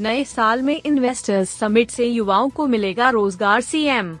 नए साल में इन्वेस्टर्स समिट से युवाओं को मिलेगा रोज़गार सीएम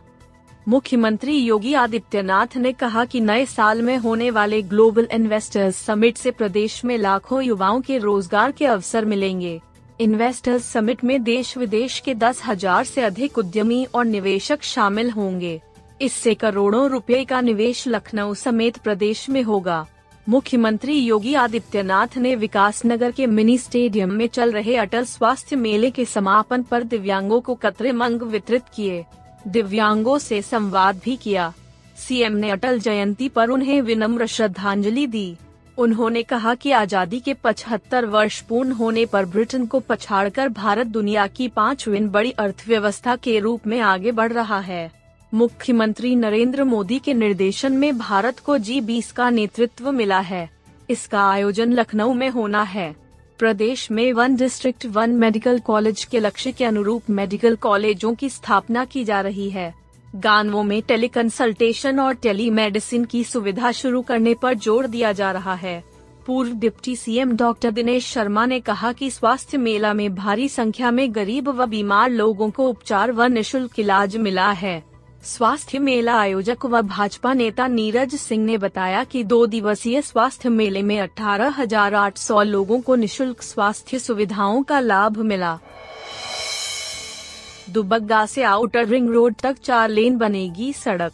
मुख्यमंत्री योगी आदित्यनाथ ने कहा कि नए साल में होने वाले ग्लोबल इन्वेस्टर्स समिट से प्रदेश में लाखों युवाओं के रोज़गार के अवसर मिलेंगे। इन्वेस्टर्स समिट में देश विदेश के दस हज़ार ऐसी अधिक उद्यमी और निवेशक शामिल होंगे। इससे करोड़ों रुपए का निवेश लखनऊ समेत प्रदेश में होगा। मुख्यमंत्री योगी आदित्यनाथ ने विकास नगर के मिनी स्टेडियम में चल रहे अटल स्वास्थ्य मेले के समापन पर दिव्यांगों को कतरे मंग वितरित किए। दिव्यांगों से संवाद भी किया। सीएम ने अटल जयंती पर उन्हें विनम्र श्रद्धांजलि दी। उन्होंने कहा कि आज़ादी के 75 वर्ष पूर्ण होने पर ब्रिटेन को पछाड़कर भारत दुनिया की पांचवीं बड़ी अर्थव्यवस्था के रूप में आगे बढ़ रहा है। मुख्यमंत्री नरेंद्र मोदी के निर्देशन में भारत को जी बीस का नेतृत्व मिला है। इसका आयोजन लखनऊ में होना है। प्रदेश में one district one medical college के लक्ष्य के अनुरूप मेडिकल कॉलेजों की स्थापना की जा रही है। गाँवों में टेली कंसल्टेशन और टेली मेडिसिन की सुविधा शुरू करने पर ज़ोर दिया जा रहा है। पूर्व deputy CM doctor Dinesh Sharma ने कहा कि स्वास्थ्य मेला में भारी संख्या में गरीब व बीमार लोगों को उपचार व निशुल्क इलाज मिला है। स्वास्थ्य मेला आयोजक व भाजपा नेता नीरज सिंह ने बताया कि दो दिवसीय स्वास्थ्य मेले में 18,800 लोगों को निशुल्क स्वास्थ्य सुविधाओं का लाभ मिला। दुबग्गा से आउटर रिंग रोड तक चार लेन बनेगी सड़क।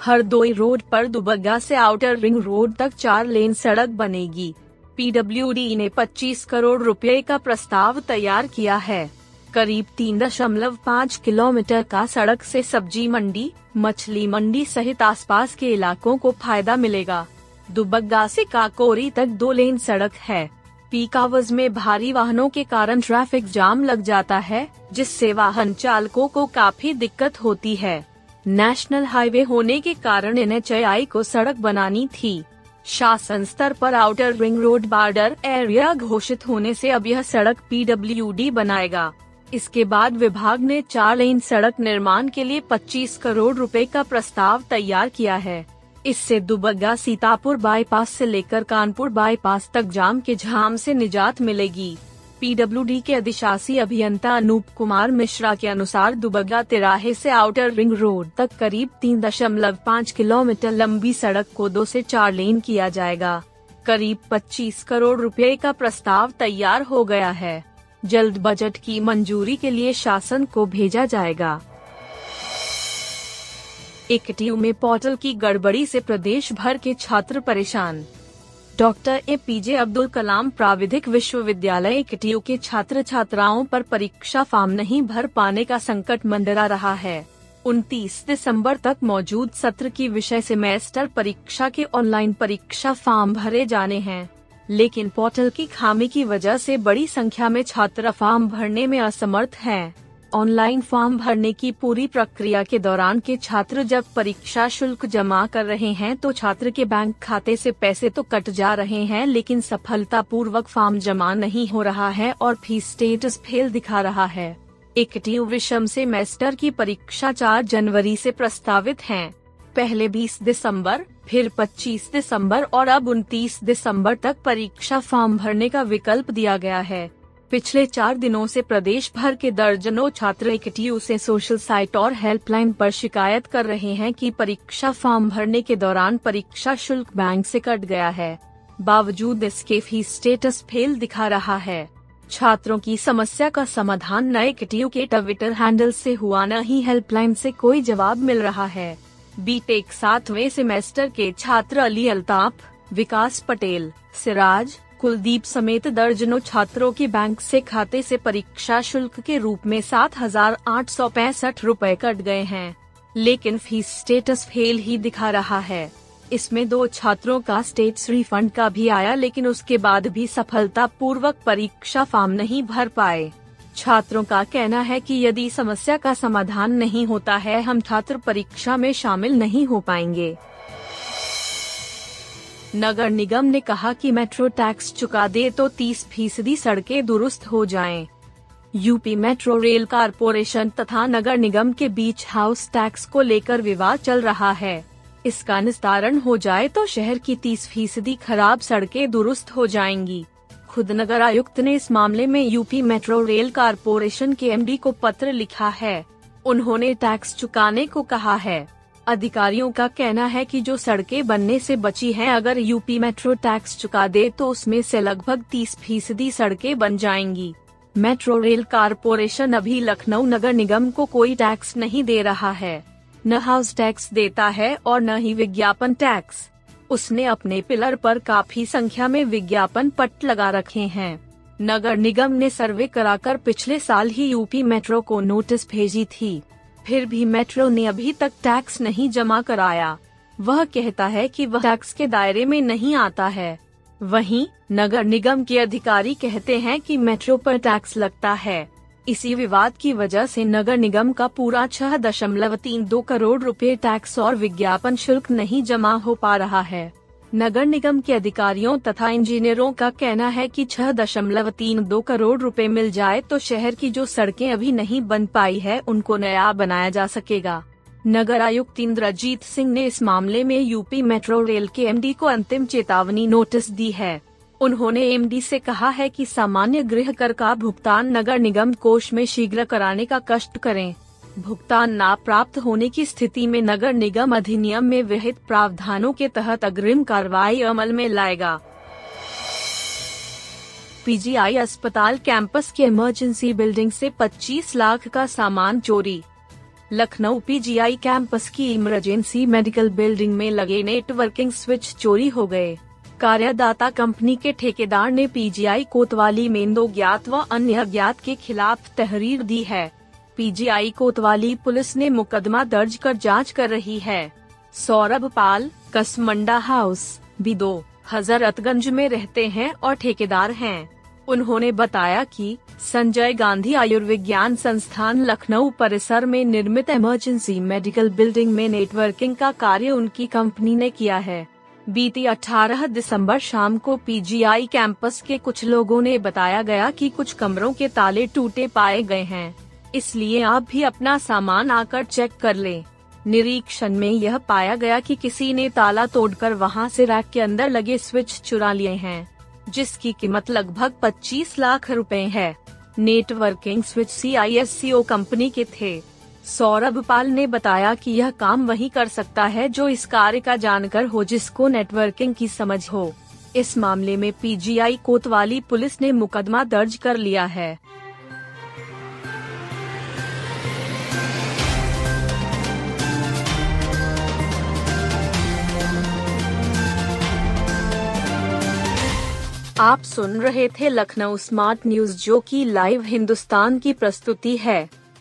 हरदोई रोड पर दुबग्गा से आउटर रिंग रोड तक चार लेन सड़क बनेगी। पीडब्ल्यूडी ने 25 करोड़ रुपए का प्रस्ताव तैयार किया है। करीब तीन दशमलव पाँच किलोमीटर का सड़क से सब्ज़ी मंडी, मछली मंडी सहित आसपास के इलाकों को फ़ायदा मिलेगा। दुबग्गा से काकोरी तक दो लेन सड़क है। पीक आवर्स में भारी वाहनों के कारण ट्रैफ़िक जाम लग जाता है, जिससे वाहन चालकों को काफ़ी दिक्कत होती है। नेशनल हाईवे होने के कारण एन को सड़क बनानी थी। शासन स्तर पर outer ring road border area घोषित होने से अब यह सड़क पीडब्ल्यूडी बनाएगा। इसके बाद विभाग ने चार लेन सड़क निर्माण के लिए 25 करोड़ रुपए का प्रस्ताव तैयार किया है। इससे दुबग्गा सीतापुर बाईपास से लेकर कानपुर बाईपास तक जाम के झाम से निजात मिलेगी। पीडब्ल्यूडी के अधिशासी अभियंता अनूप कुमार मिश्रा के अनुसार दुबग्गा तिराहे से आउटर रिंग रोड तक करीब तीन दशमलव पाँच किलोमीटर लंबी सड़क को दो से चार लेन किया जाएगा। करीब 25 करोड़ रुपए का प्रस्ताव तैयार हो गया है। जल्द बजट की मंजूरी के लिए शासन को भेजा जाएगा। एकटीयू में पोर्टल की गड़बड़ी से प्रदेश भर के छात्र परेशान। Doctor A P J Abdul Kalam प्राविधिक विश्वविद्यालय एकटीयू के छात्र छात्राओं पर परीक्षा फॉर्म नहीं भर पाने का संकट मंडरा रहा है। 29 दिसंबर तक मौजूद सत्र की विषय सेमेस्टर परीक्षा के ऑनलाइन परीक्षा फॉर्म भरे जाने हैं। लेकिन पोर्टल की खामी की वजह से बड़ी संख्या में छात्र फॉर्म भरने में असमर्थ हैं। ऑनलाइन फॉर्म भरने की पूरी प्रक्रिया के दौरान के छात्र जब परीक्षा शुल्क जमा कर रहे हैं तो छात्र के बैंक खाते से पैसे तो कट जा रहे हैं, लेकिन सफलता पूर्वक फॉर्म जमा नहीं हो रहा है और फ़ीस स्टेटस फेल दिखा रहा है इकटी विषम से मेस्टर की परीक्षा 4 जनवरी से प्रस्तावित है पहले 20 दिसंबर, फिर 25 दिसंबर और अब 29 दिसंबर तक परीक्षा फॉर्म भरने का विकल्प दिया गया है। पिछले चार दिनों से प्रदेश भर के दर्जनों छात्र इकटीयू से सोशल साइट और हेल्पलाइन पर शिकायत कर रहे हैं कि परीक्षा फॉर्म भरने के दौरान परीक्षा शुल्क बैंक से कट गया है। बावजूद इसके फ़ीस स्टेटस फेल दिखा रहा है। छात्रों की समस्या का समाधान नए किटियो के ट्विटर हैंडल से हुआ न ही हेल्पलाइन से कोई जवाब मिल रहा है। बीटेक सातवें सेमेस्टर के छात्र अली अल्ताफ, विकास पटेल, सिराज, कुलदीप समेत दर्जनों छात्रों के बैंक से खाते से परीक्षा शुल्क के रूप में सात हज़ार आठ सौ पैंसठ रूपए कट गए हैं। लेकिन फ़ीस स्टेटस फेल ही दिखा रहा है। इसमें दो छात्रों का स्टेट्स रिफंड का भी आया, लेकिन उसके बाद भी सफलता पूर्वक परीक्षा फॉर्म नहीं भर पाए। छात्रों का कहना है कि यदि समस्या का समाधान नहीं होता है, हम छात्र परीक्षा में शामिल नहीं हो पाएँगे। नगर निगम ने कहा कि मेट्रो टैक्स चुका दे तो 30 फ़ीसदी सड़कें दुरुस्त हो जाएँ। यूपी मेट्रो रेल कारपोरेशन तथा नगर निगम के बीच हाउस टैक्स को लेकर विवाद चल रहा है। इसका निस्तारण हो जाए तो शहर की 30 फ़ीसदी खराब सड़कें दुरुस्त हो जाएँगी। खुद नगर आयुक्त ने इस मामले में यूपी मेट्रो रेल कारपोरेशन के एमडी को पत्र लिखा है। उन्होंने टैक्स चुकाने को कहा है। अधिकारियों का कहना है कि जो सड़कें बनने से बची हैं, अगर यूपी मेट्रो टैक्स चुका दे तो उसमें से लगभग 30 फ़ीसदी सड़कें बन जाएँगी। मेट्रो रेल कारपोरेशन अभी लखनऊ नगर निगम को कोई टैक्स नहीं दे रहा है। न हाउस टैक्स देता है और न ही विज्ञापन टैक्स। उसने अपने पिलर पर काफ़ी संख्या में विज्ञापन पट लगा रखे हैं। नगर निगम ने सर्वे कराकर पिछले साल ही यूपी मेट्रो को नोटिस भेजी थी। फिर भी मेट्रो ने अभी तक टैक्स नहीं जमा कराया। वह कहता है कि वह टैक्स के दायरे में नहीं आता है। वहीं नगर निगम के अधिकारी कहते हैं कि मेट्रो पर टैक्स लगता है। इसी विवाद की वजह से नगर निगम का पूरा छह दशमलव तीन दो करोड़ रुपए टैक्स और विज्ञापन शुल्क नहीं जमा हो पा रहा है। नगर निगम के अधिकारियों तथा इंजीनियरों का कहना है कि छह दशमलव तीन दो करोड़ रुपए मिल जाए तो शहर की जो सड़कें अभी नहीं बन पाई है, उनको नया बनाया जा सकेगा। नगर आयुक्त इंद्रजीत सिंह ने इस मामले में यूपी मेट्रो रेल के एमडी को अंतिम चेतावनी नोटिस दी है। उन्होंने एमडी से कहा है कि सामान्य गृह कर का भुगतान नगर निगम कोष में शीघ्र कराने का कष्ट करें। भुगतान ना प्राप्त होने की स्थिति में नगर निगम अधिनियम में विहित प्रावधानों के तहत अग्रिम कार्रवाई अमल में लाएगा। पीजीआई अस्पताल कैंपस के इमरजेंसी बिल्डिंग से 25 लाख का सामान चोरी। लखनऊ पीजीआई कैंपस की इमरजेंसी मेडिकल बिल्डिंग में लगे नेटवर्किंग स्विच चोरी हो गए। कार्यदाता कंपनी के ठेकेदार ने पीजीआई कोतवाली में दो ज्ञात व अन्य अज्ञात के खिलाफ तहरीर दी है। पीजीआई कोतवाली पुलिस ने मुकदमा दर्ज कर जाँच कर रही है। सौरभ पाल, कसमंडा हाउस, बिदो, हजरतगंज में रहते हैं और ठेकेदार हैं। उन्होंने बताया कि संजय गांधी आयुर्विज्ञान संस्थान लखनऊ परिसर में निर्मित इमरजेंसी मेडिकल बिल्डिंग में नेटवर्किंग का कार्य उनकी कंपनी ने किया है। बीती 18 दिसंबर शाम को पीजीआई कैंपस के कुछ लोगों ने बताया गया कि कुछ कमरों के ताले टूटे पाए गए हैं। इसलिए आप भी अपना सामान आकर चेक कर लें। निरीक्षण में यह पाया गया कि किसी ने ताला तोड़कर वहाँ से रैक के अंदर लगे स्विच चुरा लिए हैं, जिसकी कीमत लगभग 25 लाख रुपए है। नेटवर्किंग स्विच सी कंपनी के थे। सौरभ पाल ने बताया कि यह काम वही कर सकता है जो इस कार्य का जानकर हो जिसको नेटवर्किंग की समझ हो। इस मामले में पीजीआई कोतवाली पुलिस ने मुकदमा दर्ज कर लिया है। आप सुन रहे थे लखनऊ स्मार्ट न्यूज़ जो की लाइव हिंदुस्तान की प्रस्तुति है।